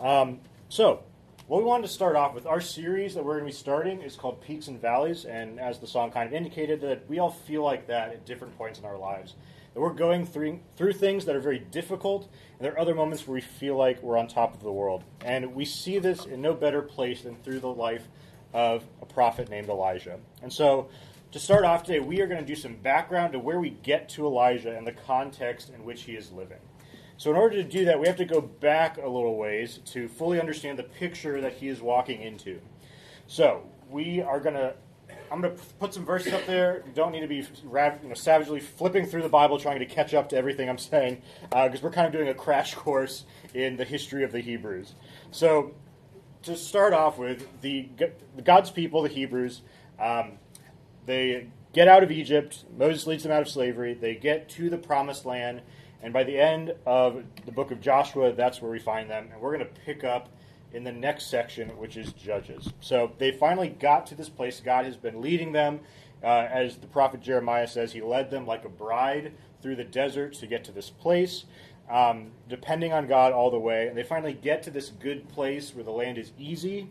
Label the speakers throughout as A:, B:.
A: Um, so, what we wanted to start off with, our series that we're going to be starting is called Peaks and Valleys, and as the song kind of indicated, that we all feel like that at different points in our lives. That we're going through, through things that are very difficult, and there are other moments where we feel like we're on top of the world. And we see this in no better place than through the life of a prophet named Elijah. And so, to start off today, we are going to do some background to where we get to Elijah and the context in which he is living. So, in order to do that, we have to go back a little ways to fully understand the picture that he is walking into. So, we are going to. I'm going to put some verses up there. You don't need to be you know, savagely flipping through the Bible trying to catch up to everything I'm saying, because uh, we're kind of doing a crash course in the history of the Hebrews. So, to start off with, the, God's people, the Hebrews, um, they get out of Egypt. Moses leads them out of slavery. They get to the promised land. And by the end of the book of Joshua, that's where we find them. And we're going to pick up in the next section, which is Judges. So they finally got to this place. God has been leading them. Uh, as the prophet Jeremiah says, he led them like a bride through the desert to get to this place, um, depending on God all the way. And they finally get to this good place where the land is easy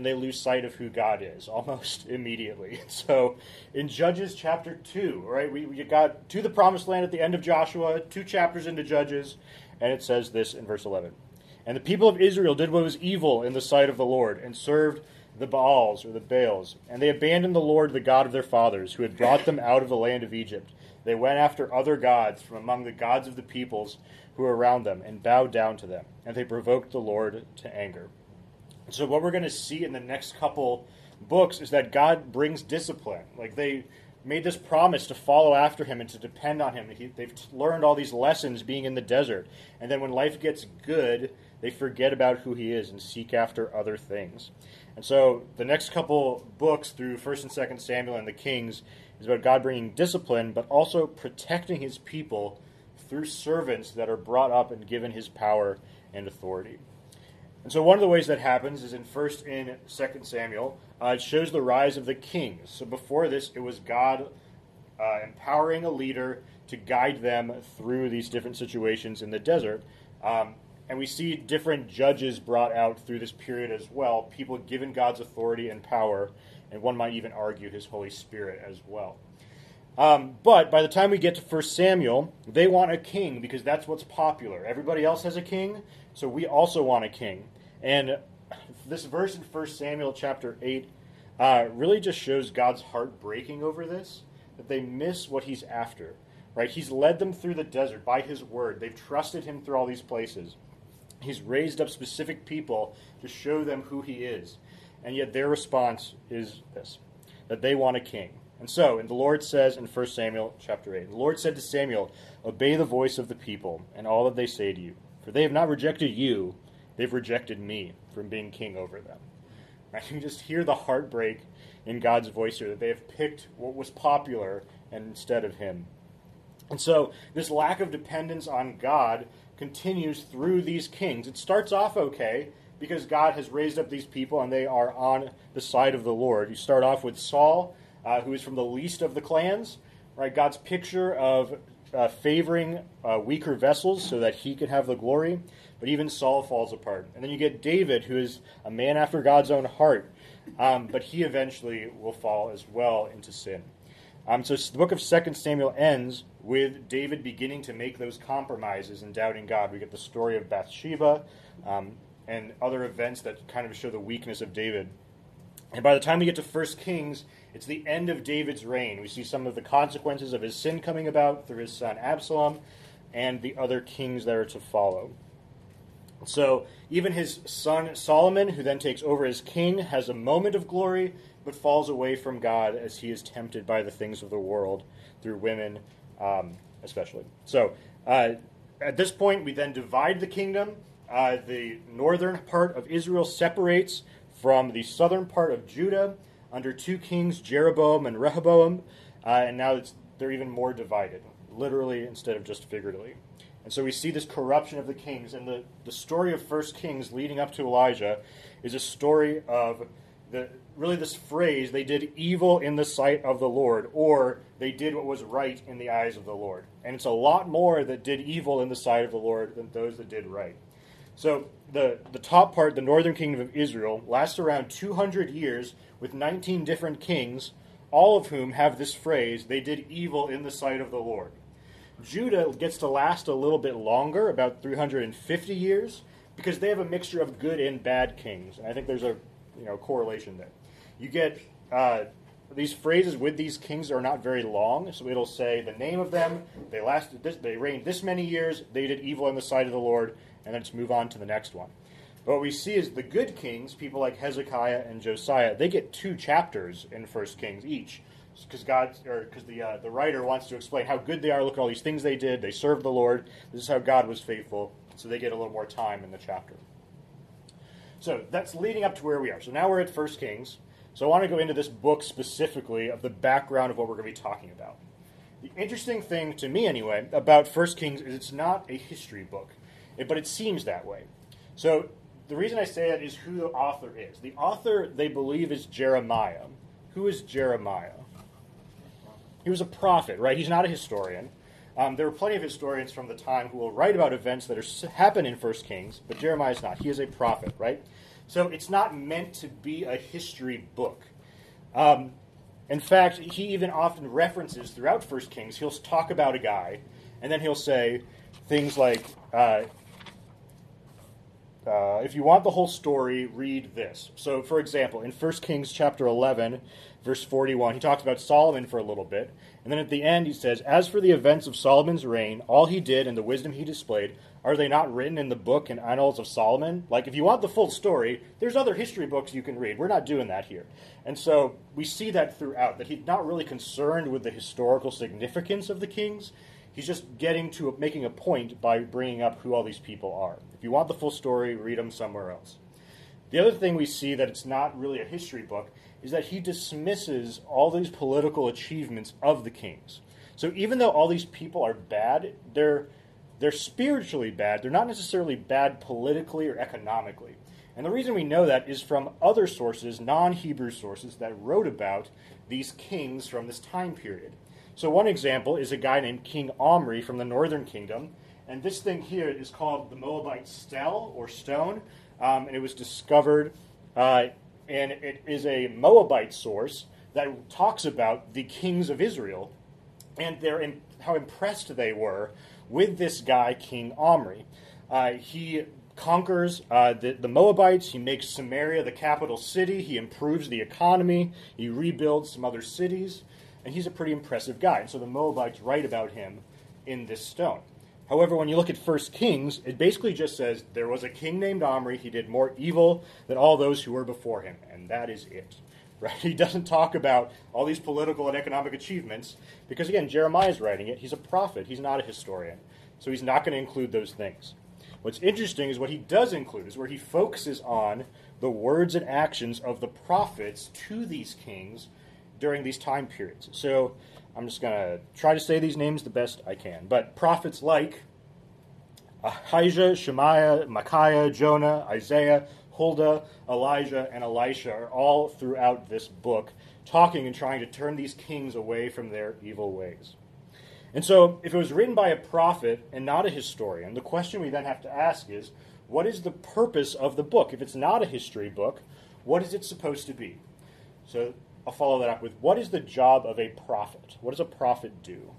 A: and they lose sight of who God is almost immediately. So in Judges chapter 2, right, we, we got to the promised land at the end of Joshua, two chapters into Judges, and it says this in verse 11. And the people of Israel did what was evil in the sight of the Lord and served the Baals or the Baals. And they abandoned the Lord, the God of their fathers, who had brought them out of the land of Egypt. They went after other gods from among the gods of the peoples who were around them and bowed down to them. And they provoked the Lord to anger. So what we're going to see in the next couple books is that God brings discipline. Like they made this promise to follow after him and to depend on him. He, they've learned all these lessons being in the desert. And then when life gets good, they forget about who he is and seek after other things. And so the next couple books through 1st and 2nd Samuel and the Kings is about God bringing discipline, but also protecting his people through servants that are brought up and given his power and authority. And so one of the ways that happens is in First and Second Samuel. Uh, it shows the rise of the kings. So before this, it was God uh, empowering a leader to guide them through these different situations in the desert. Um, and we see different judges brought out through this period as well, people given God's authority and power, and one might even argue his Holy Spirit as well. Um, but by the time we get to 1 Samuel, they want a king because that's what's popular. Everybody else has a king, so we also want a king. And this verse in 1 Samuel chapter 8 uh, really just shows God's heart breaking over this, that they miss what he's after. Right? He's led them through the desert by his word. They've trusted him through all these places. He's raised up specific people to show them who he is. And yet their response is this that they want a king. And so, and the Lord says in 1 Samuel chapter 8, the Lord said to Samuel, Obey the voice of the people and all that they say to you, for they have not rejected you, they've rejected me from being king over them. I can just hear the heartbreak in God's voice here that they have picked what was popular instead of him. And so, this lack of dependence on God continues through these kings. It starts off okay because God has raised up these people and they are on the side of the Lord. You start off with Saul uh, who is from the least of the clans. Right, God's picture of uh, favoring uh, weaker vessels so that he can have the glory. But even Saul falls apart. And then you get David, who is a man after God's own heart. Um, but he eventually will fall as well into sin. Um, so the book of Second Samuel ends with David beginning to make those compromises and doubting God. We get the story of Bathsheba um, and other events that kind of show the weakness of David. And by the time we get to First Kings, it's the end of David's reign. We see some of the consequences of his sin coming about through his son Absalom and the other kings that are to follow. So even his son Solomon, who then takes over as king, has a moment of glory, but falls away from God as he is tempted by the things of the world through women, um, especially. So uh, at this point, we then divide the kingdom. Uh, the northern part of Israel separates from the southern part of Judah under two kings, Jeroboam and Rehoboam, uh, and now they're even more divided, literally instead of just figuratively. And so we see this corruption of the kings, and the, the story of First Kings leading up to Elijah is a story of the really this phrase, they did evil in the sight of the Lord, or they did what was right in the eyes of the Lord. And it's a lot more that did evil in the sight of the Lord than those that did right. So the, the top part, the northern kingdom of Israel, lasts around 200 years with 19 different kings, all of whom have this phrase, they did evil in the sight of the Lord. Judah gets to last a little bit longer, about 350 years, because they have a mixture of good and bad kings. And I think there's a you know correlation there. You get uh, these phrases with these kings are not very long, so it'll say the name of them. They lasted this, they reigned this many years. They did evil in the sight of the Lord, and then just move on to the next one. But what we see is the good kings, people like Hezekiah and Josiah, they get two chapters in First Kings each, because God or because the uh, the writer wants to explain how good they are. Look at all these things they did. They served the Lord. This is how God was faithful. So they get a little more time in the chapter. So that's leading up to where we are. So now we're at First Kings. So I want to go into this book specifically of the background of what we're going to be talking about. The interesting thing to me, anyway, about First Kings is it's not a history book, but it seems that way. So the reason I say that is who the author is. The author, they believe, is Jeremiah. Who is Jeremiah? He was a prophet, right? He's not a historian. Um, there are plenty of historians from the time who will write about events that are, happen in First Kings, but Jeremiah is not. He is a prophet, right? So it's not meant to be a history book. Um, in fact, he even often references throughout First Kings. He'll talk about a guy, and then he'll say things like, uh, uh, "If you want the whole story, read this." So, for example, in First Kings chapter eleven, verse forty-one, he talks about Solomon for a little bit, and then at the end, he says, As for the events of Solomon's reign, all he did and the wisdom he displayed, are they not written in the book and annals of Solomon? Like, if you want the full story, there's other history books you can read. We're not doing that here. And so we see that throughout, that he's not really concerned with the historical significance of the kings. He's just getting to making a point by bringing up who all these people are. If you want the full story, read them somewhere else. The other thing we see that it's not really a history book is that he dismisses all these political achievements of the kings. So even though all these people are bad, they're they're spiritually bad. They're not necessarily bad politically or economically. And the reason we know that is from other sources, non Hebrew sources, that wrote about these kings from this time period. So, one example is a guy named King Omri from the northern kingdom. And this thing here is called the Moabite Stele or stone. Um, and it was discovered uh, and it is a Moabite source that talks about the kings of Israel and their how impressed they were with this guy, King Omri. Uh, he conquers uh, the, the, Moabites. He makes Samaria the capital city. He improves the economy. He rebuilds some other cities. And he's a pretty impressive guy. And so the Moabites write about him in this stone. However, when you look at First Kings, it basically just says there was a king named Omri. He did more evil than all those who were before him, and that is it. Right? He doesn't talk about all these political and economic achievements because, again, Jeremiah is writing it. He's a prophet. He's not a historian, so he's not going to include those things. What's interesting is what he does include is where he focuses on the words and actions of the prophets to these kings during these time periods. So I'm just going to try to say these names the best I can. But prophets like Ahijah, Shemaiah, Micaiah, Jonah, Isaiah, Huldah, Elijah, and Elisha are all throughout this book talking and trying to turn these kings away from their evil ways. And so, if it was written by a prophet and not a historian, the question we then have to ask is what is the purpose of the book? If it's not a history book, what is it supposed to be? So, I'll follow that up with what is the job of a prophet? What does a prophet do?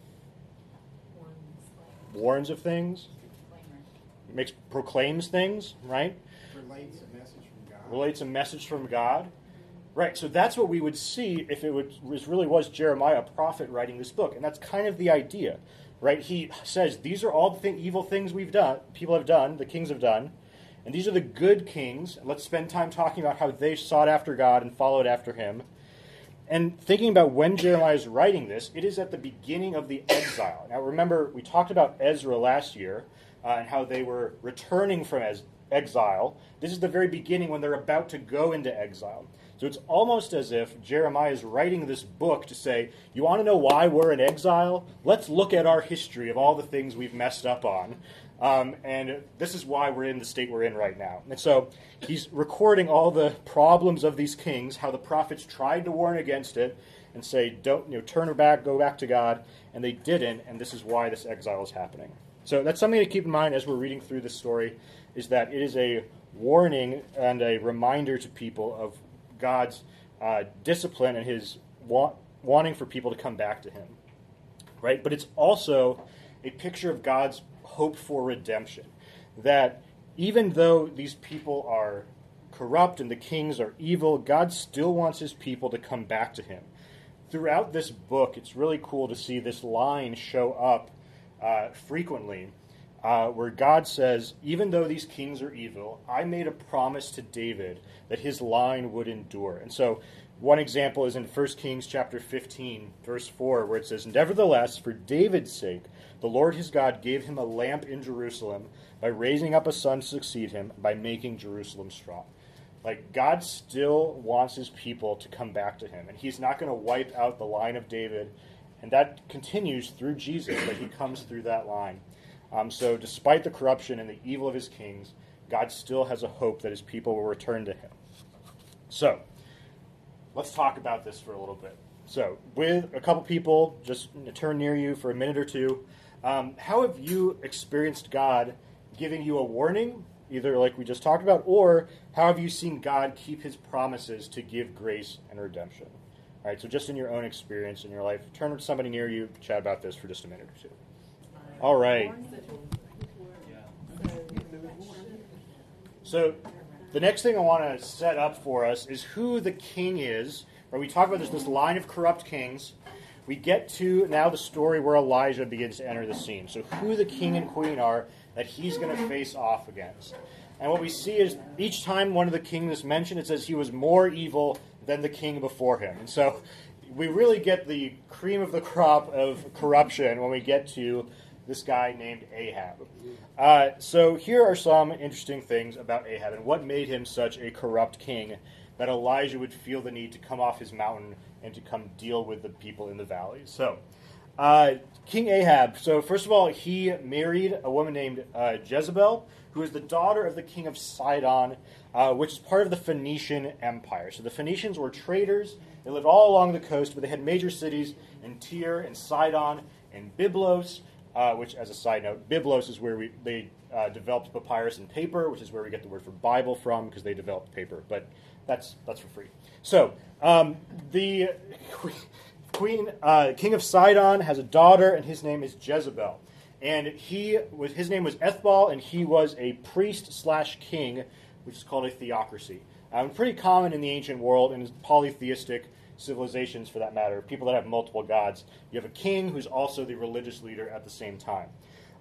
A: Warns of things. Makes proclaims things, right?
B: Relates a message from God.
A: Relates a message from God. Right, so that's what we would see if it would, was really was Jeremiah, a prophet, writing this book, and that's kind of the idea, right? He says these are all the thing, evil things we've done, people have done, the kings have done, and these are the good kings. Let's spend time talking about how they sought after God and followed after Him, and thinking about when Jeremiah is writing this, it is at the beginning of the exile. Now, remember, we talked about Ezra last year uh, and how they were returning from ez- exile. This is the very beginning when they're about to go into exile. So it's almost as if Jeremiah is writing this book to say, You want to know why we're in exile? Let's look at our history of all the things we've messed up on. Um, and this is why we're in the state we're in right now. And so he's recording all the problems of these kings, how the prophets tried to warn against it and say, don't, you know, turn back, go back to God, and they didn't, and this is why this exile is happening. So that's something to keep in mind as we're reading through this story is that it is a warning and a reminder to people of God's uh, discipline and his wa- wanting for people to come back to him. Right? But it's also a picture of God's hope for redemption. That even though these people are corrupt and the kings are evil, God still wants his people to come back to him. Throughout this book, it's really cool to see this line show up uh, frequently uh, where God says, Even though these kings are evil, I made a promise to David that his line would endure. And so, one example is in 1 Kings chapter 15, verse 4, where it says, Nevertheless, for David's sake, the Lord his God gave him a lamp in Jerusalem by raising up a son to succeed him, by making Jerusalem strong. Like, God still wants his people to come back to him, and he's not going to wipe out the line of David. And that continues through Jesus, that he comes through that line. Um, so, despite the corruption and the evil of his kings, God still has a hope that his people will return to him. So, let's talk about this for a little bit. So, with a couple people, just turn near you for a minute or two. Um, how have you experienced God giving you a warning either like we just talked about, or how have you seen God keep his promises to give grace and redemption? All right, so just in your own experience in your life, turn to somebody near you, chat about this for just a minute or two. All right. So the next thing I want to set up for us is who the king is. Right, we talk about this this line of corrupt kings. We get to now the story where Elijah begins to enter the scene. So who the king and queen are that he's going to face off against. And what we see is each time one of the kings is mentioned, it says he was more evil than the king before him. And so we really get the cream of the crop of corruption when we get to this guy named Ahab. Uh, so here are some interesting things about Ahab and what made him such a corrupt king that Elijah would feel the need to come off his mountain and to come deal with the people in the valleys. So uh, King Ahab. So, first of all, he married a woman named uh, Jezebel, who is the daughter of the king of Sidon, uh, which is part of the Phoenician Empire. So, the Phoenicians were traders. They lived all along the coast, but they had major cities in Tyre and Sidon and Byblos, uh, which, as a side note, Byblos is where we, they uh, developed papyrus and paper, which is where we get the word for Bible from, because they developed paper. But that's, that's for free. So, um, the. Queen, uh, King of Sidon has a daughter, and his name is Jezebel. And he was, his name was Ethbaal, and he was a priest slash king, which is called a theocracy. Um, pretty common in the ancient world and polytheistic civilizations, for that matter. People that have multiple gods. You have a king who's also the religious leader at the same time.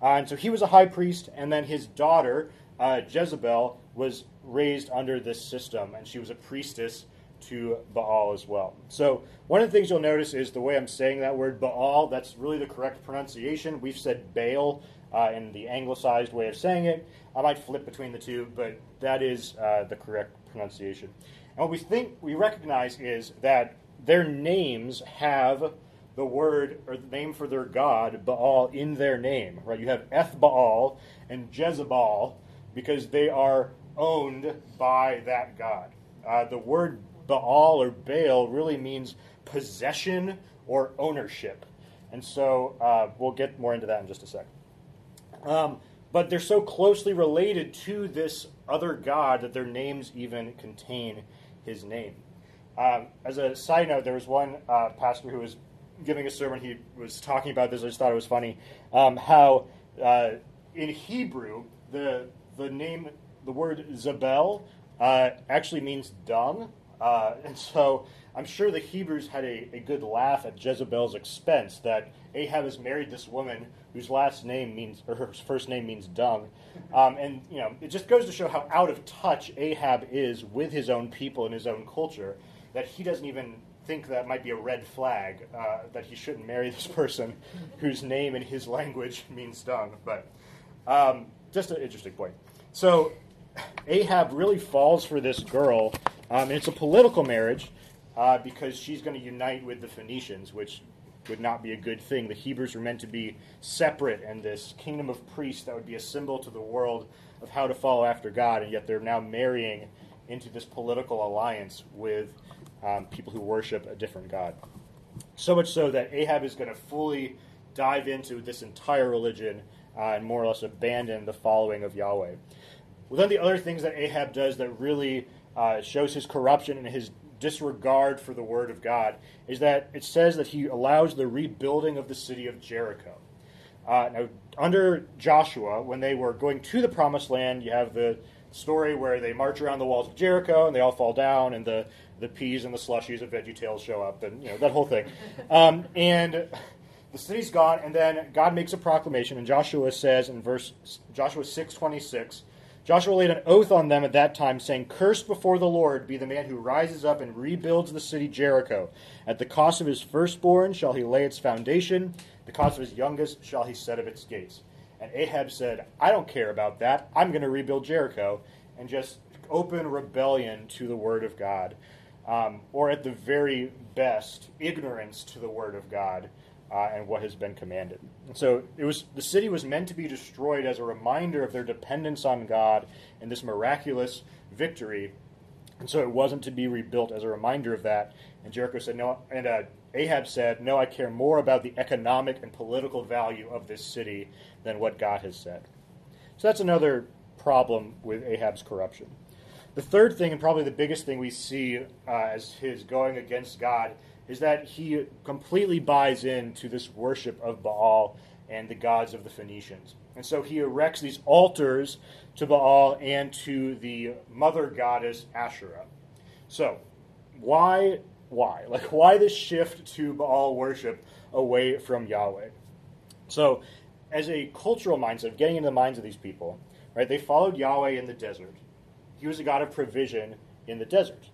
A: Uh, and so he was a high priest, and then his daughter uh, Jezebel was raised under this system, and she was a priestess to Baal as well. So, one of the things you'll notice is the way I'm saying that word Baal, that's really the correct pronunciation. We've said Baal uh, in the anglicized way of saying it. I might flip between the two, but that is uh, the correct pronunciation. And what we think we recognize is that their names have the word or the name for their god Baal in their name. Right? You have Eth Baal and Jezebel because they are owned by that god. Uh, the word Baal or Baal really means possession or ownership. And so uh, we'll get more into that in just a sec. Um, but they're so closely related to this other god that their names even contain his name. Um, as a side note, there was one uh, pastor who was giving a sermon. He was talking about this. I just thought it was funny um, how uh, in Hebrew the the name the word Zabel uh, actually means dung, uh, and so I'm sure the Hebrews had a, a good laugh at Jezebel's expense that Ahab has married this woman whose last name means, or her first name means dung. Um, and, you know, it just goes to show how out of touch Ahab is with his own people and his own culture that he doesn't even think that might be a red flag, uh, that he shouldn't marry this person whose name in his language means dung. But um, just an interesting point. So Ahab really falls for this girl um, it's a political marriage uh, because she's going to unite with the Phoenicians, which would not be a good thing. The Hebrews were meant to be separate, and this kingdom of priests that would be a symbol to the world of how to follow after God, and yet they're now marrying into this political alliance with um, people who worship a different God. So much so that Ahab is going to fully dive into this entire religion uh, and more or less abandon the following of Yahweh. Well, then the other things that Ahab does that really uh, shows his corruption and his disregard for the word of God is that it says that he allows the rebuilding of the city of Jericho. Uh, now, under Joshua, when they were going to the promised land, you have the story where they march around the walls of Jericho and they all fall down, and the, the peas and the slushies of VeggieTales show up, and you know that whole thing. Um, and the city's gone, and then God makes a proclamation, and Joshua says in verse Joshua six twenty six. Joshua laid an oath on them at that time, saying, Cursed before the Lord be the man who rises up and rebuilds the city Jericho. At the cost of his firstborn shall he lay its foundation, the cost of his youngest shall he set of its gates. And Ahab said, I don't care about that. I'm going to rebuild Jericho. And just open rebellion to the word of God. Um, or at the very best, ignorance to the word of God uh, and what has been commanded. And so it was the city was meant to be destroyed as a reminder of their dependence on God and this miraculous victory. And so it wasn't to be rebuilt as a reminder of that. And Jericho said, "No." And uh, Ahab said, "No, I care more about the economic and political value of this city than what God has said." So that's another problem with Ahab's corruption. The third thing, and probably the biggest thing we see uh, as his going against God, is that he completely buys into this worship of Baal and the gods of the Phoenicians. And so he erects these altars to Baal and to the mother goddess Asherah. So, why why? Like why this shift to Baal worship away from Yahweh? So, as a cultural mindset, of getting into the minds of these people, right? They followed Yahweh in the desert. He was a God of provision in the desert.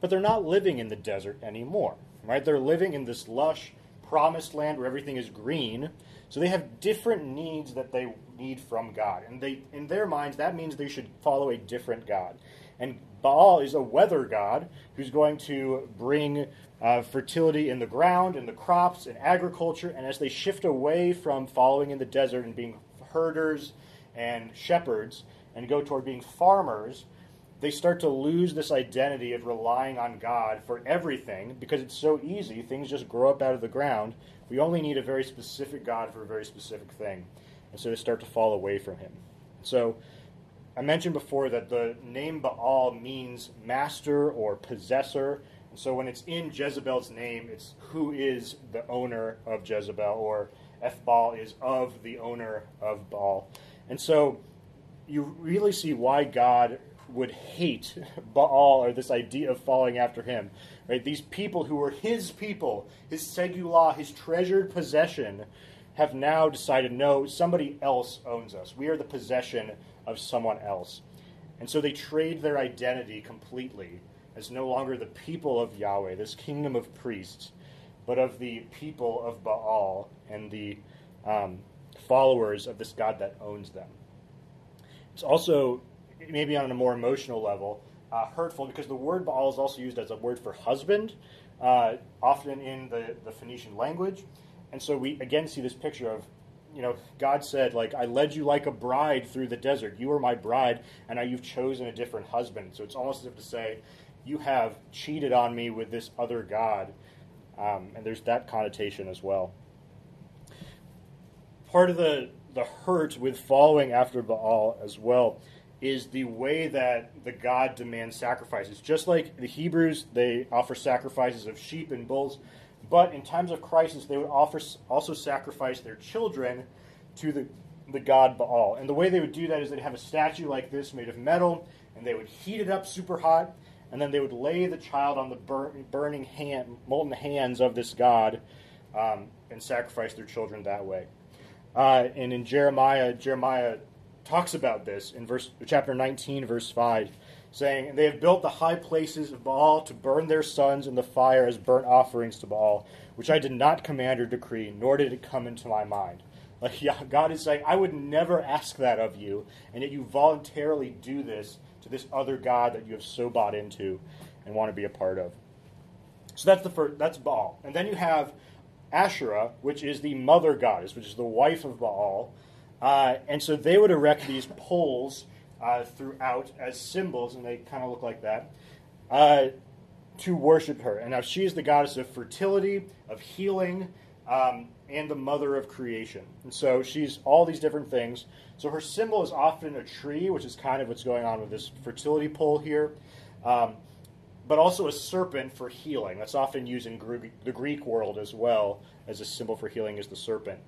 A: But they're not living in the desert anymore right? They're living in this lush, promised land where everything is green. So they have different needs that they need from God. And they in their minds that means they should follow a different God. And Baal is a weather god who's going to bring uh, fertility in the ground, in the crops, in agriculture. And as they shift away from following in the desert and being herders and shepherds and go toward being farmers, they start to lose this identity of relying on God for everything because it's so easy. Things just grow up out of the ground. We only need a very specific God for a very specific thing. And so they start to fall away from Him. So I mentioned before that the name Baal means master or possessor. And so when it's in Jezebel's name, it's who is the owner of Jezebel, or Baal is of the owner of Baal. And so you really see why God would hate Baal or this idea of following after him. Right? These people who were his people, his segulah, his treasured possession, have now decided no, somebody else owns us. We are the possession of someone else. And so they trade their identity completely as no longer the people of Yahweh, this kingdom of priests, but of the people of Baal and the um, followers of this God that owns them. It's also maybe on a more emotional level, uh, hurtful because the word Baal is also used as a word for husband, uh, often in the, the Phoenician language. And so we again see this picture of, you know, God said, like, I led you like a bride through the desert. You were my bride, and now you've chosen a different husband. So it's almost as if to say, you have cheated on me with this other God. Um, and there's that connotation as well. Part of the, the hurt with following after Baal as well is the way that the God demands sacrifices. Just like the Hebrews, they offer sacrifices of sheep and bulls, but in times of crisis, they would offer also sacrifice their children to the, the god Baal. And the way they would do that is they'd have a statue like this made of metal, and they would heat it up super hot, and then they would lay the child on the burn, burning hand, molten hands of this god um, and sacrifice their children that way. Uh, and in Jeremiah, Jeremiah talks about this in verse chapter 19 verse 5 saying they have built the high places of Baal to burn their sons in the fire as burnt offerings to Baal which I did not command or decree nor did it come into my mind. Like yeah, God is saying I would never ask that of you and yet you voluntarily do this to this other god that you have so bought into and want to be a part of. So that's the first that's Baal. And then you have Asherah which is the mother goddess which is the wife of Baal uh, and so they would erect these poles uh, throughout as symbols, and they kind of look like that, uh, to worship her. And now she is the goddess of fertility, of healing, um, and the mother of creation. And so she's all these different things. So her symbol is often a tree, which is kind of what's going on with this fertility pole here, um, but also a serpent for healing. That's often used in the Greek world as well as a symbol for healing is the serpent.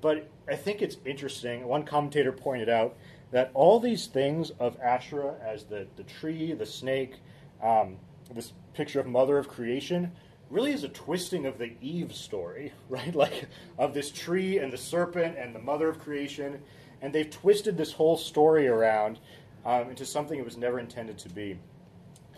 A: But I think it's interesting. One commentator pointed out that all these things of Asherah as the, the tree, the snake, um, this picture of mother of creation, really is a twisting of the Eve story, right? Like of this tree and the serpent and the mother of creation. And they've twisted this whole story around um, into something it was never intended to be.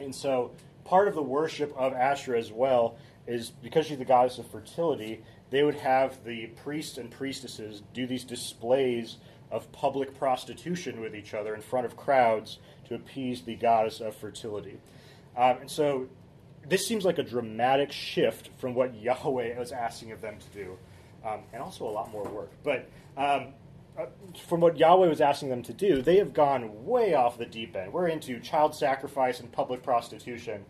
A: And so part of the worship of Asherah as well is because she's the goddess of fertility, they would have the priests and priestesses do these displays of public prostitution with each other in front of crowds to appease the goddess of fertility. Um, and so this seems like a dramatic shift from what Yahweh was asking of them to do, um, and also a lot more work. But um, uh, from what Yahweh was asking them to do, they have gone way off the deep end. We're into child sacrifice and public prostitution.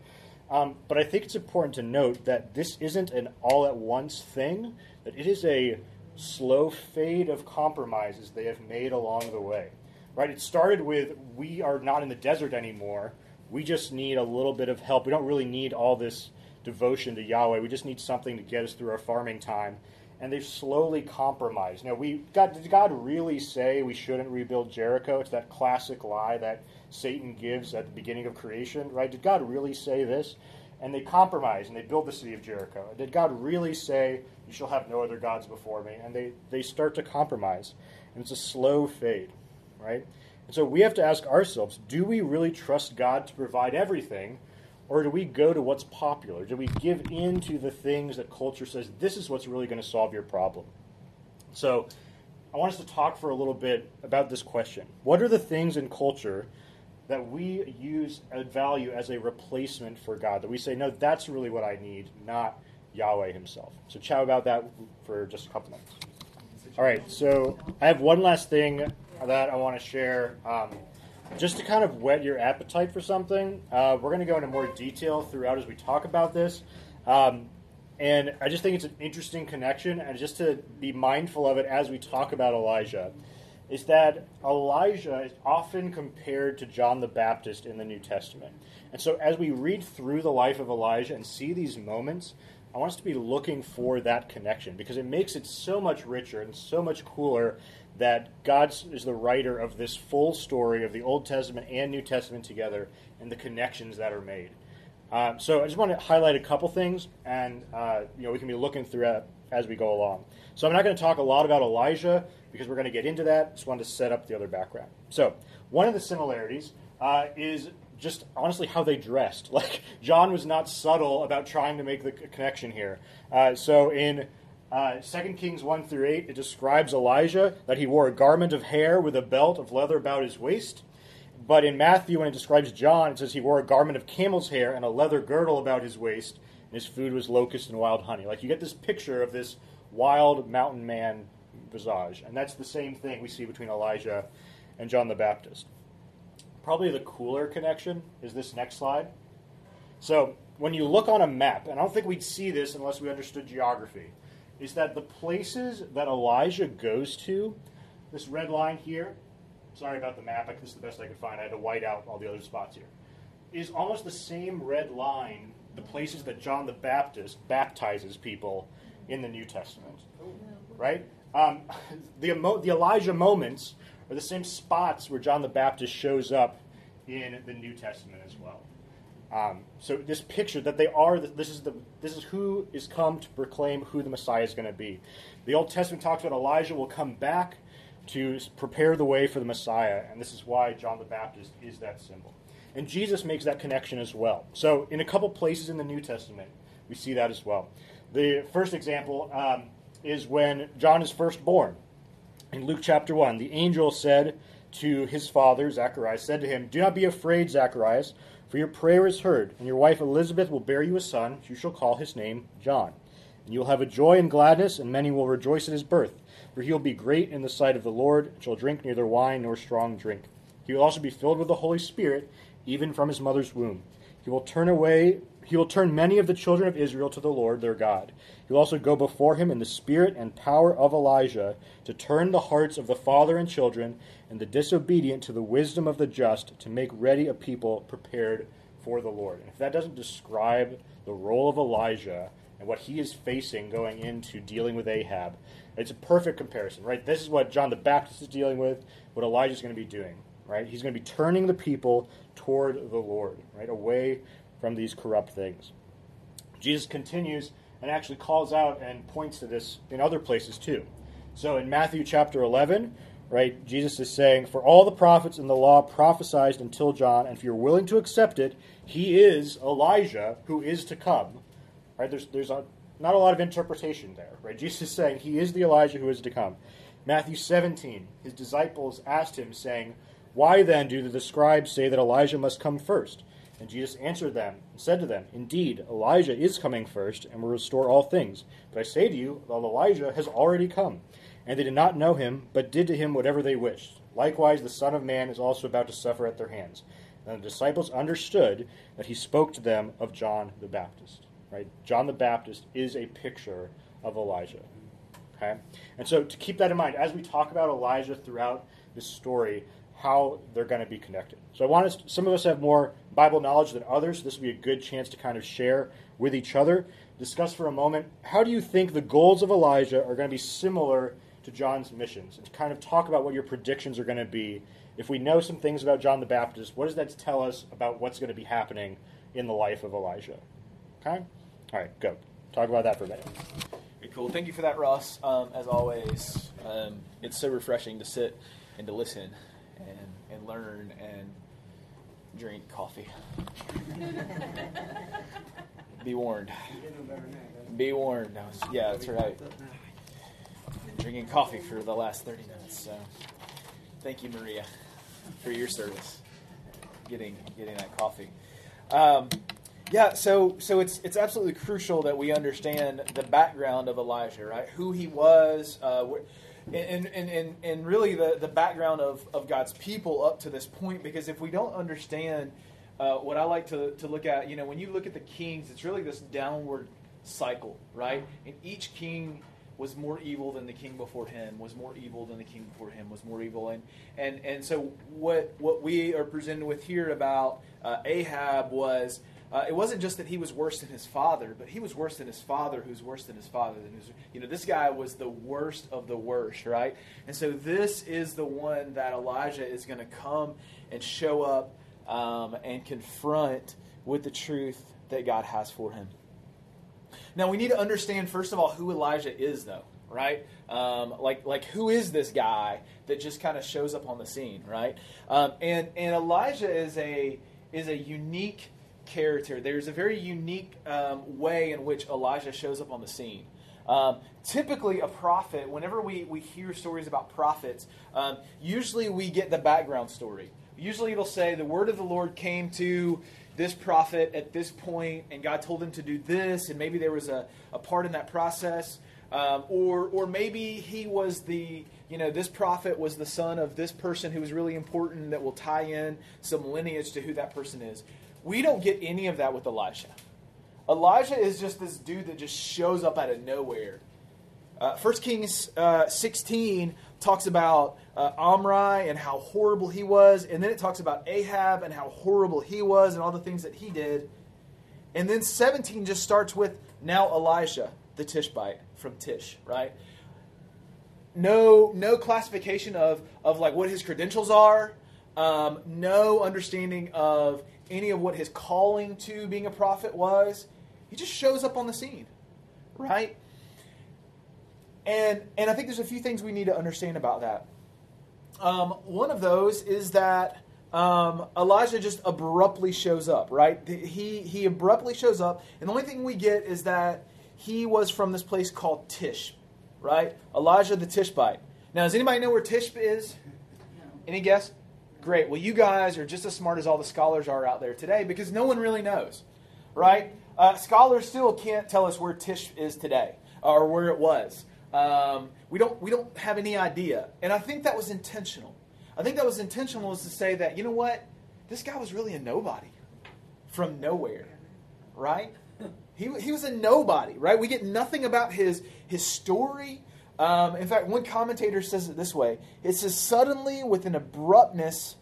A: Um, but I think it's important to note that this isn't an all at once thing, that it is a slow fade of compromises they have made along the way. Right? It started with we are not in the desert anymore. We just need a little bit of help. We don't really need all this devotion to Yahweh. We just need something to get us through our farming time. And they've slowly compromised. Now, we God, did God really say we shouldn't rebuild Jericho? It's that classic lie that Satan gives at the beginning of creation, right? Did God really say this? And they compromise and they build the city of Jericho. Did God really say, You shall have no other gods before me? And they, they start to compromise. And it's a slow fade, right? And so we have to ask ourselves do we really trust God to provide everything? Or do we go to what's popular? Do we give in to the things that culture says this is what's really going to solve your problem? So I want us to talk for a little bit about this question. What are the things in culture that we use a value as a replacement for God? That we say, no, that's really what I need, not Yahweh Himself. So chat about that for just a couple minutes. All right, so I have one last thing that I want to share. Um, just to kind of whet your appetite for something, uh, we're going to go into more detail throughout as we talk about this. Um, and I just think it's an interesting connection, and just to be mindful of it as we talk about Elijah, is that Elijah is often compared to John the Baptist in the New Testament. And so as we read through the life of Elijah and see these moments, I want us to be looking for that connection because it makes it so much richer and so much cooler that God is the writer of this full story of the Old Testament and New Testament together and the connections that are made. Um, so I just want to highlight a couple things, and uh, you know we can be looking through as we go along. So I'm not going to talk a lot about Elijah because we're going to get into that. Just wanted to set up the other background. So one of the similarities uh, is just honestly how they dressed. Like John was not subtle about trying to make the connection here. Uh, so in uh, 2 Kings 1 through 8, it describes Elijah that he wore a garment of hair with a belt of leather about his waist. But in Matthew, when it describes John, it says he wore a garment of camel's hair and a leather girdle about his waist, and his food was locust and wild honey. Like you get this picture of this wild mountain man visage. And that's the same thing we see between Elijah and John the Baptist. Probably the cooler connection is this next slide. So when you look on a map, and I don't think we'd see this unless we understood geography, is that the places that Elijah goes to, this red line here, sorry about the map, this is the best I could find. I had to white out all the other spots here, is almost the same red line, the places that John the Baptist baptizes people in the New Testament. Oh. Right? Um, the, the Elijah moments are the same spots where John the Baptist shows up in the New Testament as well. Um, so this picture that they are this is the this is who is come to proclaim who the Messiah is going to be. The Old Testament talks about Elijah will come back to prepare the way for the Messiah, and this is why John the Baptist is that symbol. And Jesus makes that connection as well. So in a couple places in the New Testament, we see that as well. The first example um, is when John is first born. In Luke chapter 1, the angel said to his father, Zacharias, said to him, Do not be afraid, Zacharias, for your prayer is heard, and your wife Elizabeth will bear you a son. You shall call his name John. And you will have a joy and gladness, and many will rejoice at his birth. For he will be great in the sight of the Lord, and shall drink neither wine nor strong drink. He will also be filled with the Holy Spirit, even from his mother's womb. He will turn away he will turn many of the children of Israel to the Lord their God. He will also go before him in the spirit and power of Elijah to turn the hearts of the father and children and the disobedient to the wisdom of the just to make ready a people prepared for the Lord. And if that doesn't describe the role of Elijah and what he is facing going into dealing with Ahab, it's a perfect comparison, right? This is what John the Baptist is dealing with, what Elijah is going to be doing, right? He's going to be turning the people toward the Lord, right? Away from these corrupt things. Jesus continues and actually calls out and points to this in other places too. So in Matthew chapter 11, right, Jesus is saying, For all the prophets in the law prophesied until John, and if you're willing to accept it, he is Elijah who is to come. Right? There's, there's a, not a lot of interpretation there. Right? Jesus is saying he is the Elijah who is to come. Matthew 17, his disciples asked him, saying, Why then do the scribes say that Elijah must come first? And Jesus answered them and said to them, Indeed, Elijah is coming first and will restore all things. But I say to you that Elijah has already come. And they did not know him, but did to him whatever they wished. Likewise, the Son of Man is also about to suffer at their hands. And the disciples understood that he spoke to them of John the Baptist. Right? John the Baptist is a picture of Elijah. Okay? And so to keep that in mind, as we talk about Elijah throughout this story, how they're going to be connected. So I want us, some of us have more Bible knowledge than others. This would be a good chance to kind of share with each other. Discuss for a moment how do you think the goals of Elijah are going to be similar to John's missions, and to kind of talk about what your predictions are going to be. If we know some things about John the Baptist, what does that tell us about what's going to be happening in the life of Elijah? Okay? All right, go. Talk about that for a minute.
C: Cool. Thank you for that, Ross. Um, as always, um, it's so refreshing to sit and to listen and, and learn and drink coffee. Be warned. Be warned. Yeah, that's right. Drinking coffee for the last 30 minutes. So thank you, Maria, for your service. Getting getting that coffee. Um, yeah, so so it's it's absolutely crucial that we understand the background of Elijah, right? Who he was, uh, and, and, and, and really the, the background of, of God's people up to this point. Because if we don't understand uh, what I like to, to look at, you know, when you look at the kings, it's really this downward cycle, right? And each king was more evil than the king before him, was more evil than the king before him, was more evil. And, and, and so what, what we are presented with here about uh, Ahab was uh, it wasn't just that he was worse than his father, but he was worse than his father, who's worse than his father. Than his, you know, this guy was the worst of the worst, right? And so this is the one that Elijah is going to come and show up um, and confront with the truth that God has for him. Now we need to understand first of all who Elijah is, though, right? Um, like, like who is this guy that just kind of shows up on the scene, right? Um, and and Elijah is a is a unique character. There's a very unique um, way in which Elijah shows up on the scene. Um, typically, a prophet, whenever we, we hear stories about prophets, um, usually we get the background story. Usually it'll say, The word of the Lord came to this prophet at this point, and God told him to do this, and maybe there was a, a part in that process. Um, or, or maybe he was the, you know, this prophet was the son of this person who was really important that will tie in some lineage to who that person is. We don't get any of that with Elijah. Elijah is just this dude that just shows up out of nowhere. Uh, 1 Kings uh, 16 talks about uh, Omri and how horrible he was, and then it talks about Ahab and how horrible he was and all the things that he did. And then 17 just starts with now Elijah, the Tishbite from Tish, right? No, no classification of, of like what his credentials are, um, no understanding of any of what his calling to being a prophet was. He just shows up on the scene, right? And and I think there's a few things we need to understand about that. Um, one of those is that um, Elijah just abruptly shows up, right? He he abruptly shows up, and the only thing we get is that he was from this place called Tish, right? Elijah the Tishbite. Now, does anybody know where Tish is? Any guess? Great. Well, you guys are just as smart as all the scholars are out there today because no one really knows, right? Uh, scholars still can't tell us where Tish is today or where it was. Um, we don't we don't have any idea, and I think that was intentional. I think that was intentional is to say that you know what, this guy was really a nobody, from nowhere, right? He, he was a nobody, right? We get nothing about his, his story. Um, in fact, one commentator says it this way it says, Suddenly, with an abruptness,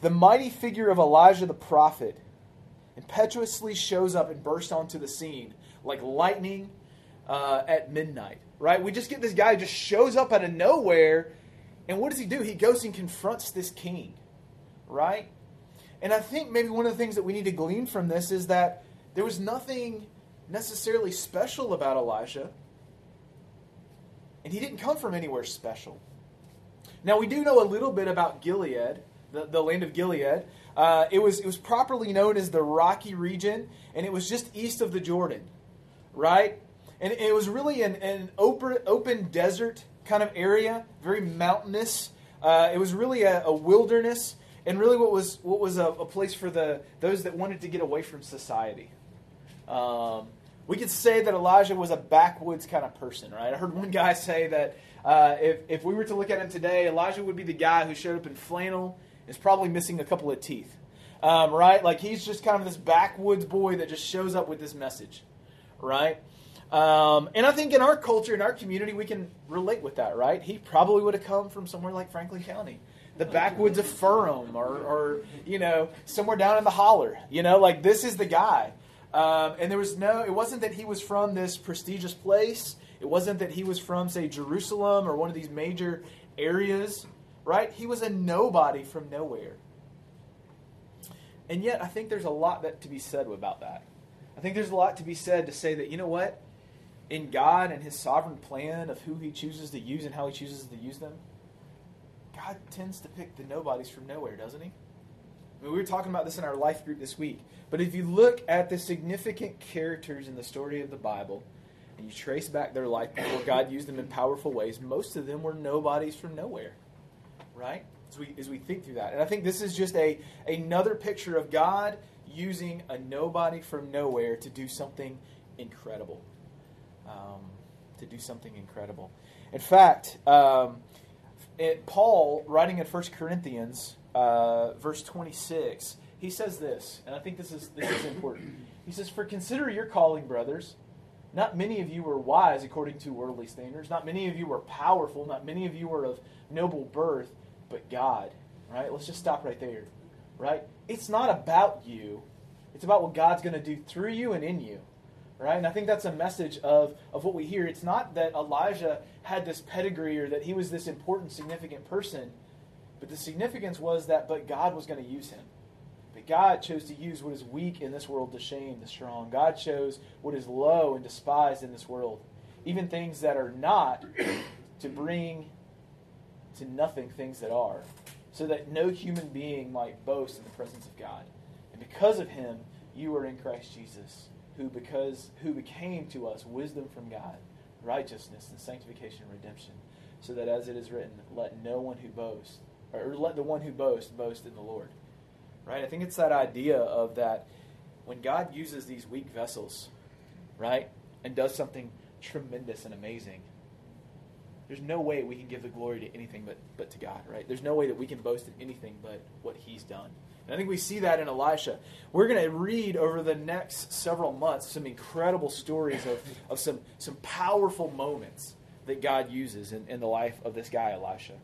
C: the mighty figure of Elijah the prophet impetuously shows up and bursts onto the scene like lightning uh, at midnight, right? We just get this guy just shows up out of nowhere, and what does he do? He goes and confronts this king, right? And I think maybe one of the things that we need to glean from this is that there was nothing necessarily special about Elijah, and he didn't come from anywhere special. Now, we do know a little bit about Gilead, the, the land of Gilead. Uh, it, was, it was properly known as the Rocky region, and it was just east of the Jordan, right? And it was really an, an open, open desert kind of area, very mountainous. Uh, it was really a, a, wilderness, and really what was what was a, a, place for the those that wanted to get away from society. Um, we could say that Elijah was a backwoods kind of person, right? I heard one guy say that uh, if if we were to look at him today, Elijah would be the guy who showed up in flannel, is probably missing a couple of teeth, um, right? Like he's just kind of this backwoods boy that just shows up with this message, right? Um, and I think in our culture, in our community, we can relate with that, right? He probably would have come from somewhere like Franklin County, the backwoods of Ferrum, or, or you know, somewhere down in the holler. You know, like this is the guy. Um, and there was no, it wasn't that he was from this prestigious place. It wasn't that he was from, say, Jerusalem or one of these major areas, right? He was a nobody from nowhere. And yet, I think there's a lot that to be said about that. I think there's a lot to be said to say that, you know what? in God and His sovereign plan of who He chooses to use and how He chooses to use them, God tends to pick the nobodies from nowhere, doesn't He? Mean, we were talking about this in our life group this week. But if you look at the significant characters in the story of the Bible, and you trace back their life before God used them in powerful ways, most of them were nobodies from nowhere, right? As we as we think through that, and I think this is just a another picture of God using a nobody from nowhere to do something incredible um, to do something incredible. In fact, um, it, Paul, writing in 1 Corinthians, uh, verse 26, he says this, and I think this is, this is important. He says, For consider your calling, brothers. Not many of you were wise according to worldly standards. Not many of you were powerful. Not many of you were of noble birth, but God. Right? Let's just stop right there. Right? It's not about you. It's about what God's going to do through you and in you right? And I think that's a message of, of what we hear. It's not that Elijah had this pedigree or that he was this important, significant person, but the significance was that, but God was going to use him. But God chose to use what is weak in this world to shame the strong. God chose what is low and despised in this world, even things that are not, to bring to nothing things that are, so that no human being might boast in the presence of God. And because of him, you are in Christ Jesus who because who became to us wisdom from God, righteousness and sanctification and redemption, so that as it is written, let no one who boasts, or let the one who boasts boast in the Lord. Right? I think it's that idea of that when God uses these weak vessels, right, and does something tremendous and amazing, there's no way we can give the glory to anything but, but to God, right? There's no way that we can boast in anything but what He's done. And I think we see that in Elisha. We're going to read over the next several months some incredible stories of, of some, some powerful moments that God uses in, in the life of this guy, Elisha.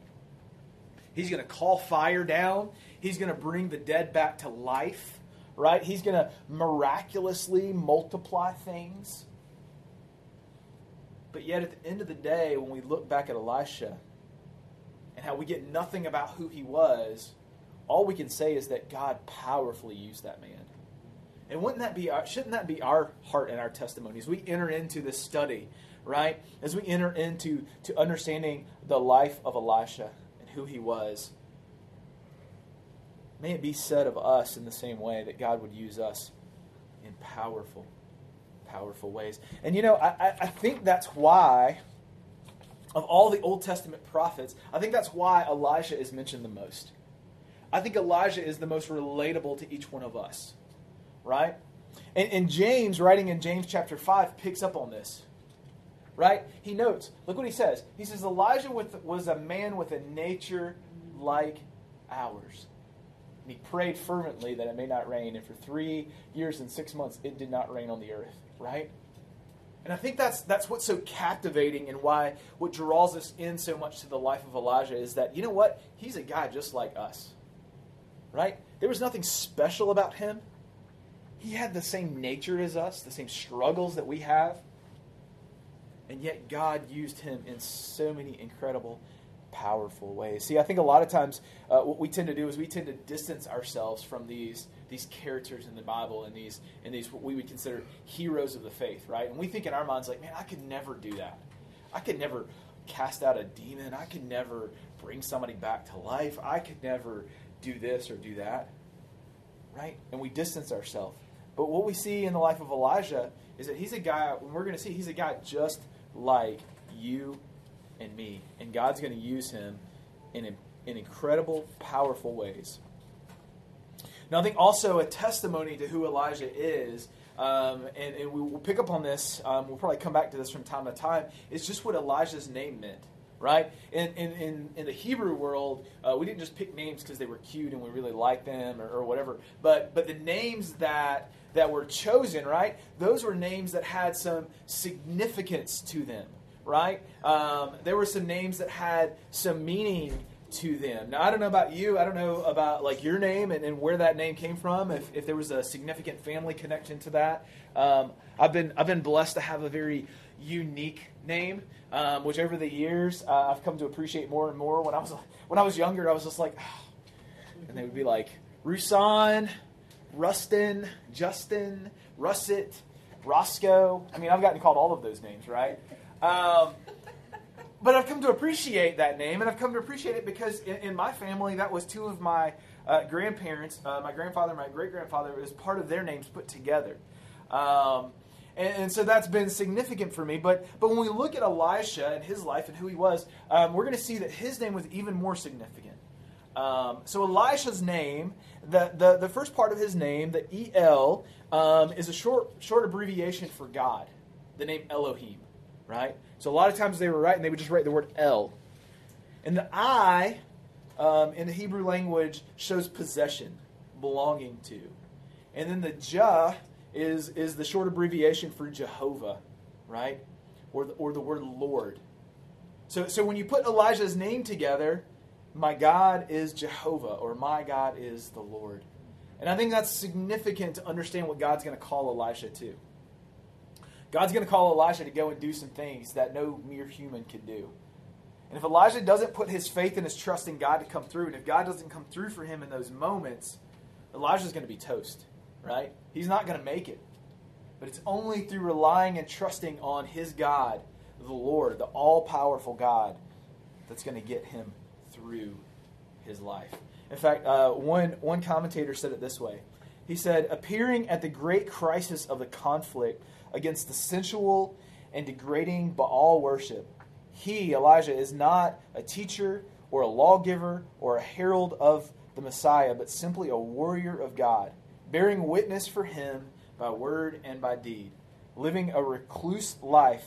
C: He's going to call fire down, he's going to bring the dead back to life, right? He's going to miraculously multiply things. But yet, at the end of the day, when we look back at Elisha and how we get nothing about who he was, all we can say is that God powerfully used that man. And wouldn't that be our, shouldn't that be our heart and our testimony as we enter into this study, right? As we enter into to understanding the life of Elisha who he was. May it be said of us in the same way that God would use us in powerful, powerful ways. And you know, I, I think that's why, of all the Old Testament prophets, I think that's why Elijah is mentioned the most. I think Elijah is the most relatable to each one of us, right? And, and, James, writing in James chapter 5, picks up on this, right? He notes, look what he says. He says, Elijah with, was a man with a nature like ours. And he prayed fervently that it may not rain. And for three years and six months, it did not rain on the earth, right? And I think that's, that's what's so captivating and why what draws us in so much to the life of Elijah is that, you know what? He's a guy just like us, right? There was nothing special about him. He had the same nature as us, the same struggles that we have. And yet God used him in so many incredible powerful ways. See, I think a lot of times uh, what we tend to do is we tend to distance ourselves from these these characters in the Bible and these and these what we would consider heroes of the faith, right? And we think in our minds like, man, I could never do that. I could never cast out a demon. I could never bring somebody back to life. I could never do this or do that. Right? And we distance ourselves. But what we see in the life of Elijah is that he's a guy, and we're going to see, he's a guy just like you and me. And God's going to use him in, in incredible, powerful ways. Now, I think also a testimony to who Elijah is, um, and, and, we will pick up on this, um, we'll probably come back to this from time to time, is just what Elijah's name meant. Right? In, in, in, in the Hebrew world, uh, we didn't just pick names because they were cute and we really liked them or, or whatever, but, but the names that, that were chosen, right, those were names that had some significance to them right? Um, there were some names that had some meaning to them. Now, I don't know about you. I don't know about like your name and, and where that name came from. If, if there was a significant family connection to that, um, I've been I've been blessed to have a very unique name, um, which over the years uh, I've come to appreciate more and more. When I was when I was younger, I was just like, and they would be like Rusan, Rustin, Justin, Russet, Roscoe. I mean, I've gotten called all of those names, right? Um, but I've come to appreciate that name, and I've come to appreciate it because in, in my family, that was two of my uh, grandparents, uh, my grandfather and my great grandfather, was part of their names put together. Um, and, and, so that's been significant for me. But, but when we look at Elisha and his life and who he was, um, we're going to see that his name was even more significant. Um, so Elisha's name, the, the, the first part of his name, the El, um, is a short, short abbreviation for God, the name Elohim right? So a lot of times they were writing, they would just write the word El. And the I um, in the Hebrew language shows possession, belonging to. And then the Jah is, is the short abbreviation for Jehovah, right? Or the, or the word Lord. So, so when you put Elijah's name together, my God is Jehovah, or my God is the Lord. And I think that's significant to understand what God's going to call Elisha to. God's going to call Elijah to go and do some things that no mere human could do. And if Elijah doesn't put his faith and his trust in God to come through, and if God doesn't come through for him in those moments, Elijah's going to be toast, right? He's not going to make it. But it's only through relying and trusting on his God, the Lord, the all powerful God, that's going to get him through his life. In fact, uh, one, one commentator said it this way He said, Appearing at the great crisis of the conflict, against the sensual and degrading Baal worship. He, Elijah, is not a teacher or a lawgiver or a herald of the Messiah, but simply a warrior of God, bearing witness for him by word and by deed, living a recluse life,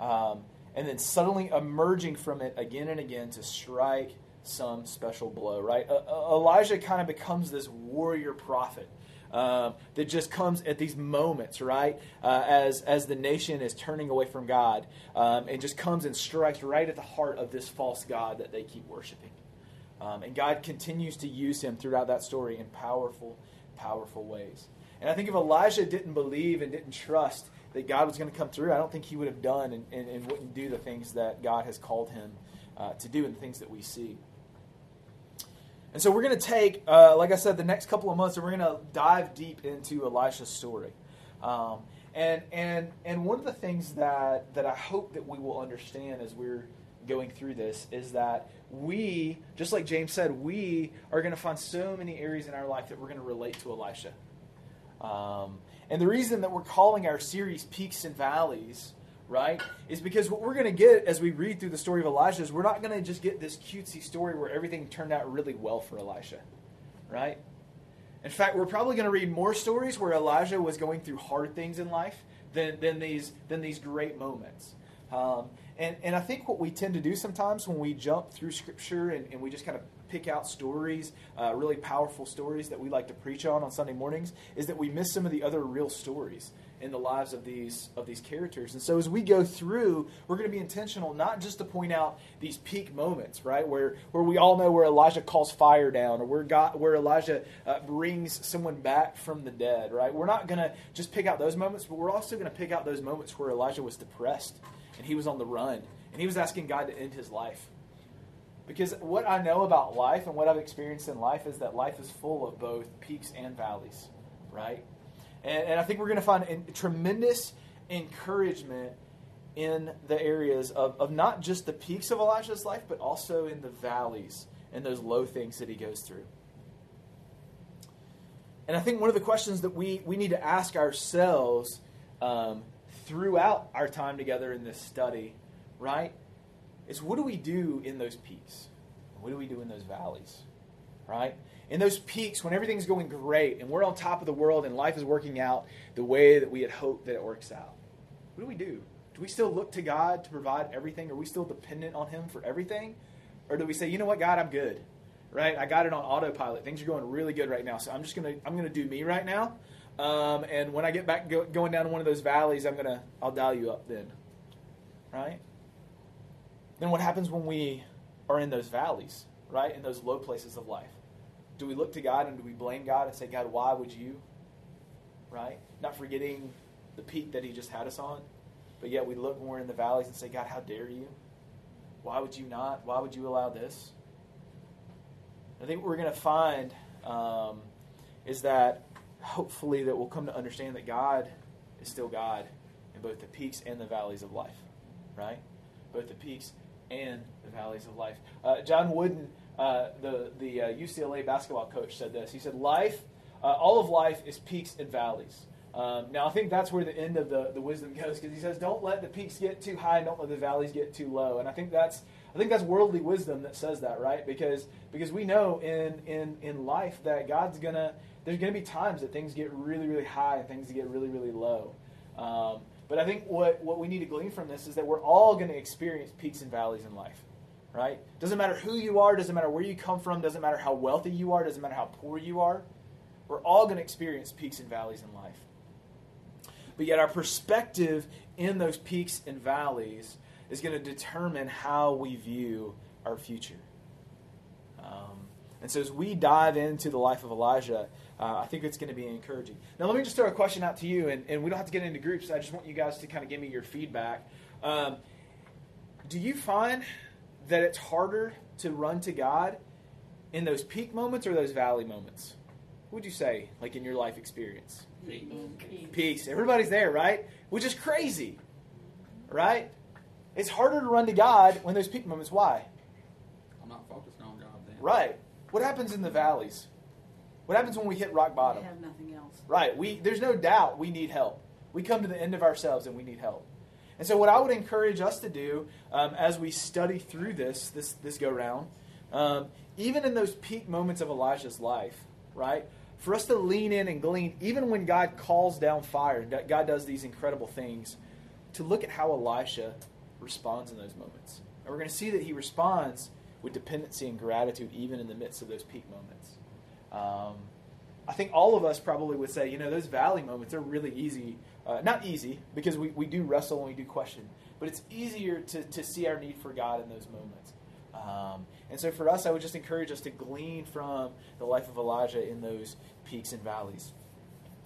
C: um, and then suddenly emerging from it again and again to strike some special blow, right? Uh, Elijah kind of becomes this warrior prophet um, that just comes at these moments, right? Uh, as as the nation is turning away from God, um, and just comes and strikes right at the heart of this false God that they keep worshiping. Um, and God continues to use him throughout that story in powerful, powerful ways. And I think if Elijah didn't believe and didn't trust that God was going to come through, I don't think he would have done and, and, and wouldn't do the things that God has called him uh, to do and the things that we see. And so we're going to take, uh, like I said, the next couple of months, and we're going to dive deep into Elisha's story. Um, and and and one of the things that that I hope that we will understand as we're going through this is that we, just like James said, we are going to find so many areas in our life that we're going to relate to Elisha. Um, and the reason that we're calling our series Peaks and Valleys right? Is because what we're going to get as we read through the story of Elijah is we're not going to just get this cutesy story where everything turned out really well for Elisha, right? In fact, we're probably going to read more stories where Elijah was going through hard things in life than, than, these, than these great moments. Um, and, and I think what we tend to do sometimes when we jump through Scripture and, and we just kind of pick out stories, uh, really powerful stories that we like to preach on on Sunday mornings, is that we miss some of the other real stories in the lives of these of these characters. And so as we go through, we're going to be intentional not just to point out these peak moments, right, where where we all know where Elijah calls fire down, or where God, where Elijah uh, brings someone back from the dead, right. We're not going to just pick out those moments, but we're also going to pick out those moments where Elijah was depressed and he was on the run and he was asking God to end his life. Because what I know about life and what I've experienced in life is that life is full of both peaks and valleys, right? And, and I think we're going to find in, tremendous encouragement in the areas of, of not just the peaks of Elijah's life, but also in the valleys and those low things that he goes through. And I think one of the questions that we, we need to ask ourselves um, throughout our time together in this study, right, is what do we do in those peaks? What do we do in those valleys? Right? In those peaks, when everything's going great and we're on top of the world and life is working out the way that we had hoped that it works out, what do we do? Do we still look to God to provide everything? Are we still dependent on Him for everything? Or do we say, you know what, God, I'm good, right? I got it on autopilot. Things are going really good right now, so I'm just gonna I'm gonna do me right now. Um, and when I get back go, going down one of those valleys, I'm gonna I'll dial you up then, right? Then what happens when we are in those valleys, right? In those low places of life? Do we look to God and do we blame God and say, God, why would you? Right? Not forgetting the peak that He just had us on, but yet we look we're in the valleys and say, God, how dare you? Why would you not? Why would you allow this? I think what we're going to find um, is that hopefully that we'll come to understand that God is still God in both the peaks and the valleys of life, right? Both the peaks and the valleys of life. Uh, John Wooden, uh, the the uh, UCLA basketball coach, said this. He said, "Life, uh, all of life is peaks and valleys." Um, now, I think that's where the end of the, the wisdom goes because he says, "Don't let the peaks get too high, don't let the valleys get too low." And I think that's I think that's worldly wisdom that says that, right? Because because we know in in in life that God's gonna there's gonna be times that things get really really high and things get really really low. Um, but I think what, what we need to glean from this is that we're all going to experience peaks and valleys in life, right? Doesn't matter who you are, doesn't matter where you come from, doesn't matter how wealthy you are, doesn't matter how poor you are. We're all going to experience peaks and valleys in life. But yet, our perspective in those peaks and valleys is going to determine how we view our future. Um, and so, as we dive into the life of Elijah, uh, I think it's going to be encouraging. Now, let me just throw a question out to you, and, and we don't have to get into groups. I just want you guys to kind of give me your feedback. Um, do you find that it's harder to run to God in those peak moments or those valley moments? What would you say, like in your life experience?
D: Peace.
C: Peace. Everybody's there, right? Which is crazy, right? It's harder to run to God when those peak moments. Why?
D: I'm not focused on God then.
C: Right. What happens in the valleys? What happens when we hit rock bottom?
E: We have nothing else.
C: Right. We there's no doubt we need help. We come to the end of ourselves and we need help. And so, what I would encourage us to do um, as we study through this this this go round, um, even in those peak moments of Elijah's life, right, for us to lean in and glean, even when God calls down fire, God does these incredible things, to look at how Elisha responds in those moments. And we're going to see that he responds with dependency and gratitude, even in the midst of those peak moments. Um, I think all of us probably would say, you know, those valley moments are really easy. Uh, not easy, because we, we do wrestle and we do question, but it's easier to, to see our need for God in those moments. Um, and so for us, I would just encourage us to glean from the life of Elijah in those peaks and valleys.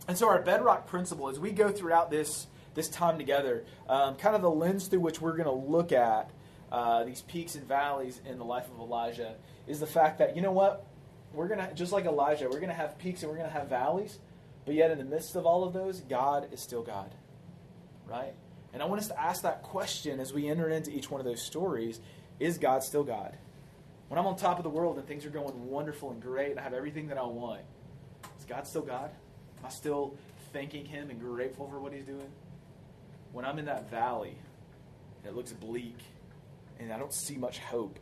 C: And so our bedrock principle, as we go throughout this, this time together, um, kind of the lens through which we're going to look at uh, these peaks and valleys in the life of Elijah, is the fact that, you know what? We're gonna just like Elijah, we're gonna have peaks and we're gonna have valleys, but yet in the midst of all of those, God is still God, right? And I want us to ask that question as we enter into each one of those stories: Is God still God? When I'm on top of the world and things are going wonderful and great, and I have everything that I want, is God still God? Am I still thanking Him and grateful for what He's doing? When I'm in that valley, and it looks bleak, and I don't see much hope,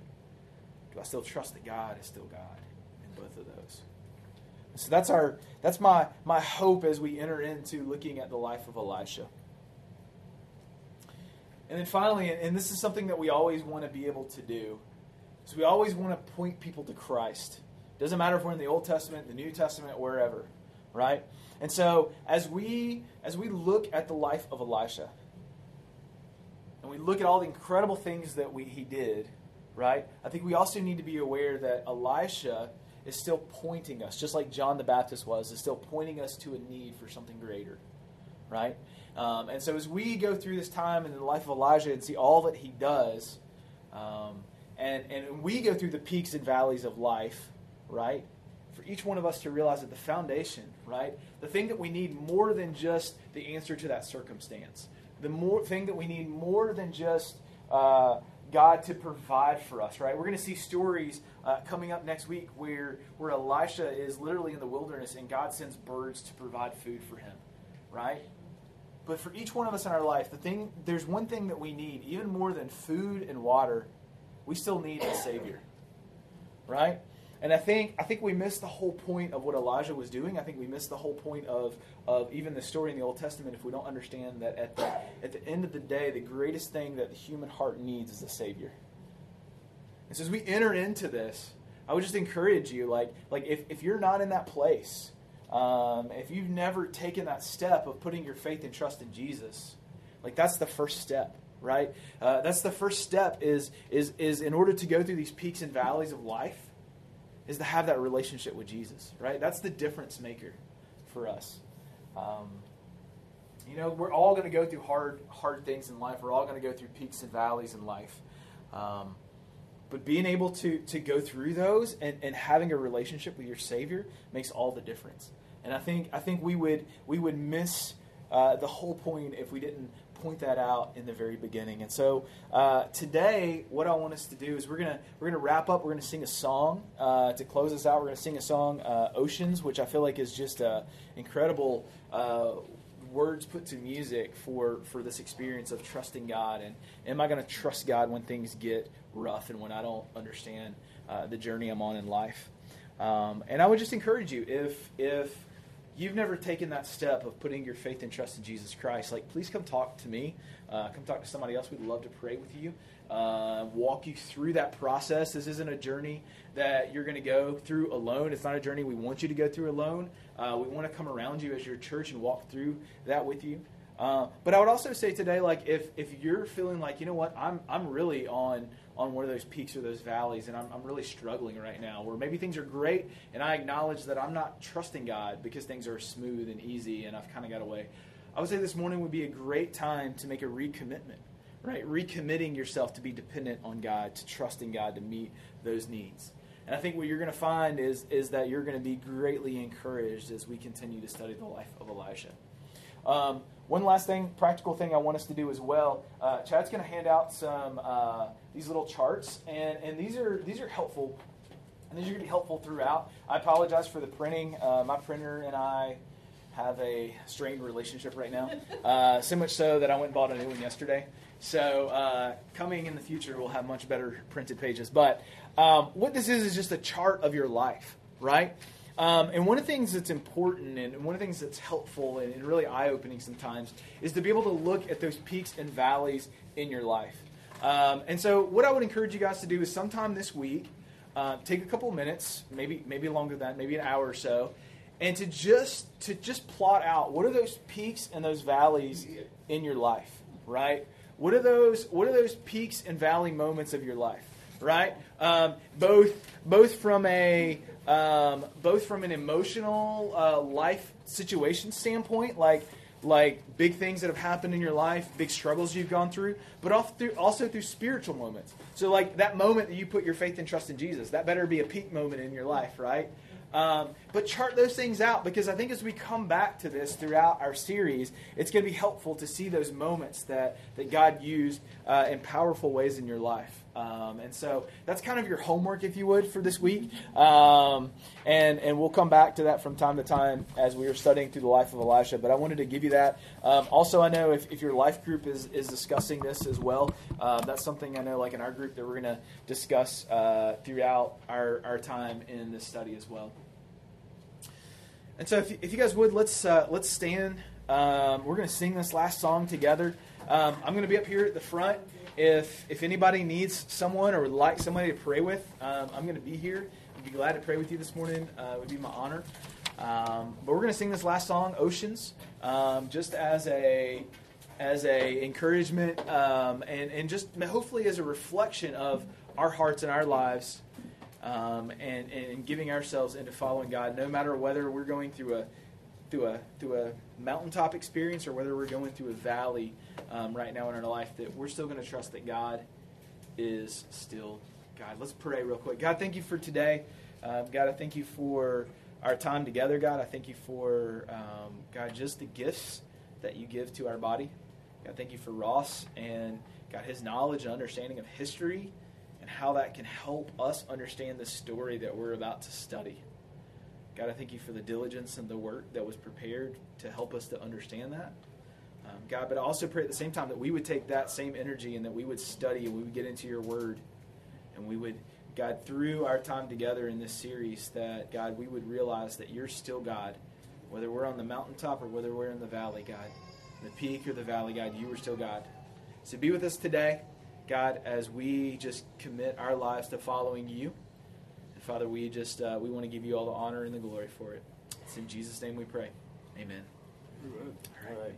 C: do I still trust that God is still God? Both of those. So that's our that's my my hope as we enter into looking at the life of Elisha. And then finally, and this is something that we always want to be able to do, So we always want to point people to Christ. Doesn't matter if we're in the Old Testament, the New Testament, wherever, right? And so as we as we look at the life of Elisha, and we look at all the incredible things that we, he did, right? I think we also need to be aware that Elisha is still pointing us, just like John the Baptist was, is still pointing us to a need for something greater, right? Um, and so as we go through this time in the life of Elijah and see all that he does, um, and, and we go through the peaks and valleys of life, right? For each one of us to realize that the foundation, right? The thing that we need more than just the answer to that circumstance, the more thing that we need more than just uh, God to provide for us, right? We're going to see stories uh, coming up next week where, where Elisha is literally in the wilderness and God sends birds to provide food for him, right? But for each one of us in our life, the thing there's one thing that we need, even more than food and water, we still need a Savior. Right? And I think I think we missed the whole point of what Elijah was doing. I think we missed the whole point of, of even the story in the Old Testament if we don't understand that at the at the end of the day, the greatest thing that the human heart needs is a Savior. And so as we enter into this, I would just encourage you, like, like if, if you're not in that place, um, if you've never taken that step of putting your faith and trust in Jesus, like that's the first step, right? Uh, that's the first step is, is, is in order to go through these peaks and valleys of life, is to have that relationship with Jesus, right? That's the difference maker for us. Um, you know, we're all going to go through hard, hard things in life. We're all going to go through peaks and valleys in life. Um, but being able to, to go through those and, and having a relationship with your Savior makes all the difference. And I think I think we would we would miss uh, the whole point if we didn't point that out in the very beginning. And so uh, today, what I want us to do is we're gonna we're gonna wrap up. We're gonna sing a song uh, to close us out. We're gonna sing a song, uh, "Oceans," which I feel like is just uh, incredible uh, words put to music for for this experience of trusting God. And am I going to trust God when things get rough and when I don't understand uh, the journey I'm on in life? Um, and I would just encourage you if if you've never taken that step of putting your faith and trust in Jesus Christ, like please come talk to me. Uh, come talk to somebody else. We'd love to pray with you, uh, walk you through that process. This isn't a journey that you're going to go through alone. It's not a journey we want you to go through alone. Uh, we want to come around you as your church and walk through that with you. Uh, but I would also say today, like if if you're feeling like you know what, I'm I'm really on on one of those peaks or those valleys, and I'm, I'm really struggling right now, where maybe things are great, and I acknowledge that I'm not trusting God because things are smooth and easy, and I've kind of got away. I would say this morning would be a great time to make a recommitment, right? Recommitting yourself to be dependent on God, to trusting God to meet those needs. And I think what you're going to find is, is that you're going to be greatly encouraged as we continue to study the life of Elisha. Um, one last thing, practical thing I want us to do as well. Uh, Chad's going to hand out some uh, these little charts, and, and these are these are helpful, and these are going to be helpful throughout. I apologize for the printing. Uh, my printer and I have a strained relationship right now, uh, so much so that I went and bought a new one yesterday. So uh, coming in the future, we'll have much better printed pages. But um, what this is is just a chart of your life, right? Um, and one of the things that's important and one of the things that's helpful and, and really eye opening sometimes is to be able to look at those peaks and valleys in your life. Um, and so, what I would encourage you guys to do is sometime this week, uh, take a couple minutes, maybe maybe longer than that, maybe an hour or so, and to just to just plot out what are those peaks and those valleys in your life, right? What are those what are those peaks and valley moments of your life, right? Um, both both from a um, both from an emotional uh, life situation standpoint, like like big things that have happened in your life, big struggles you've gone through, but also through, also through spiritual moments. So, like that moment that you put your faith and trust in Jesus, that better be a peak moment in your life, right? Um, but chart those things out because I think as we come back to this throughout our series, it's going to be helpful to see those moments that, that God used uh, in powerful ways in your life. Um, and so that's kind of your homework, if you would, for this week. Um, and, and we'll come back to that from time to time as we are studying through the life of Elisha. But I wanted to give you that. Um, also, I know if, if your life group is, is discussing this as well, uh, that's something I know, like in our group, that we're going to discuss uh, throughout our, our time in this study as well. And so, if, if you guys would, let's uh, let's stand. Um, we're going to sing this last song together. Um, I'm going to be up here at the front, if if anybody needs someone or would like somebody to pray with, um, I'm going to be here. I'd be glad to pray with you this morning. Uh, it would be my honor. Um, but we're going to sing this last song, "Oceans," um, just as a as a encouragement um, and and just hopefully as a reflection of our hearts and our lives, um, and and giving ourselves into following God, no matter whether we're going through a through a through a mountaintop experience or whether we're going through a valley um, right now in our life, that we're still going to trust that God is still God. Let's pray real quick. God, thank you for today. Um, God, I thank you for our time together. God, I thank you for um, God just the gifts that you give to our body. God, thank you for Ross and God his knowledge and understanding of history and how that can help us understand the story that we're about to study. God, I thank you for the diligence and the work that was prepared to help us to understand that. Um, God, but I also pray at the same time that we would take that same energy and that we would study and we would get into your word and we would, God, through our time together in this series, that, God, we would realize that you're still God. Whether we're on the mountaintop or whether we're in the valley, God, the peak or the valley, God, you are still God. So be with us today, God, as we just commit our lives to following you. And Father, we just uh, we want to give you all the honor and the glory for it. It's in Jesus' name we pray. Amen.
A: All right.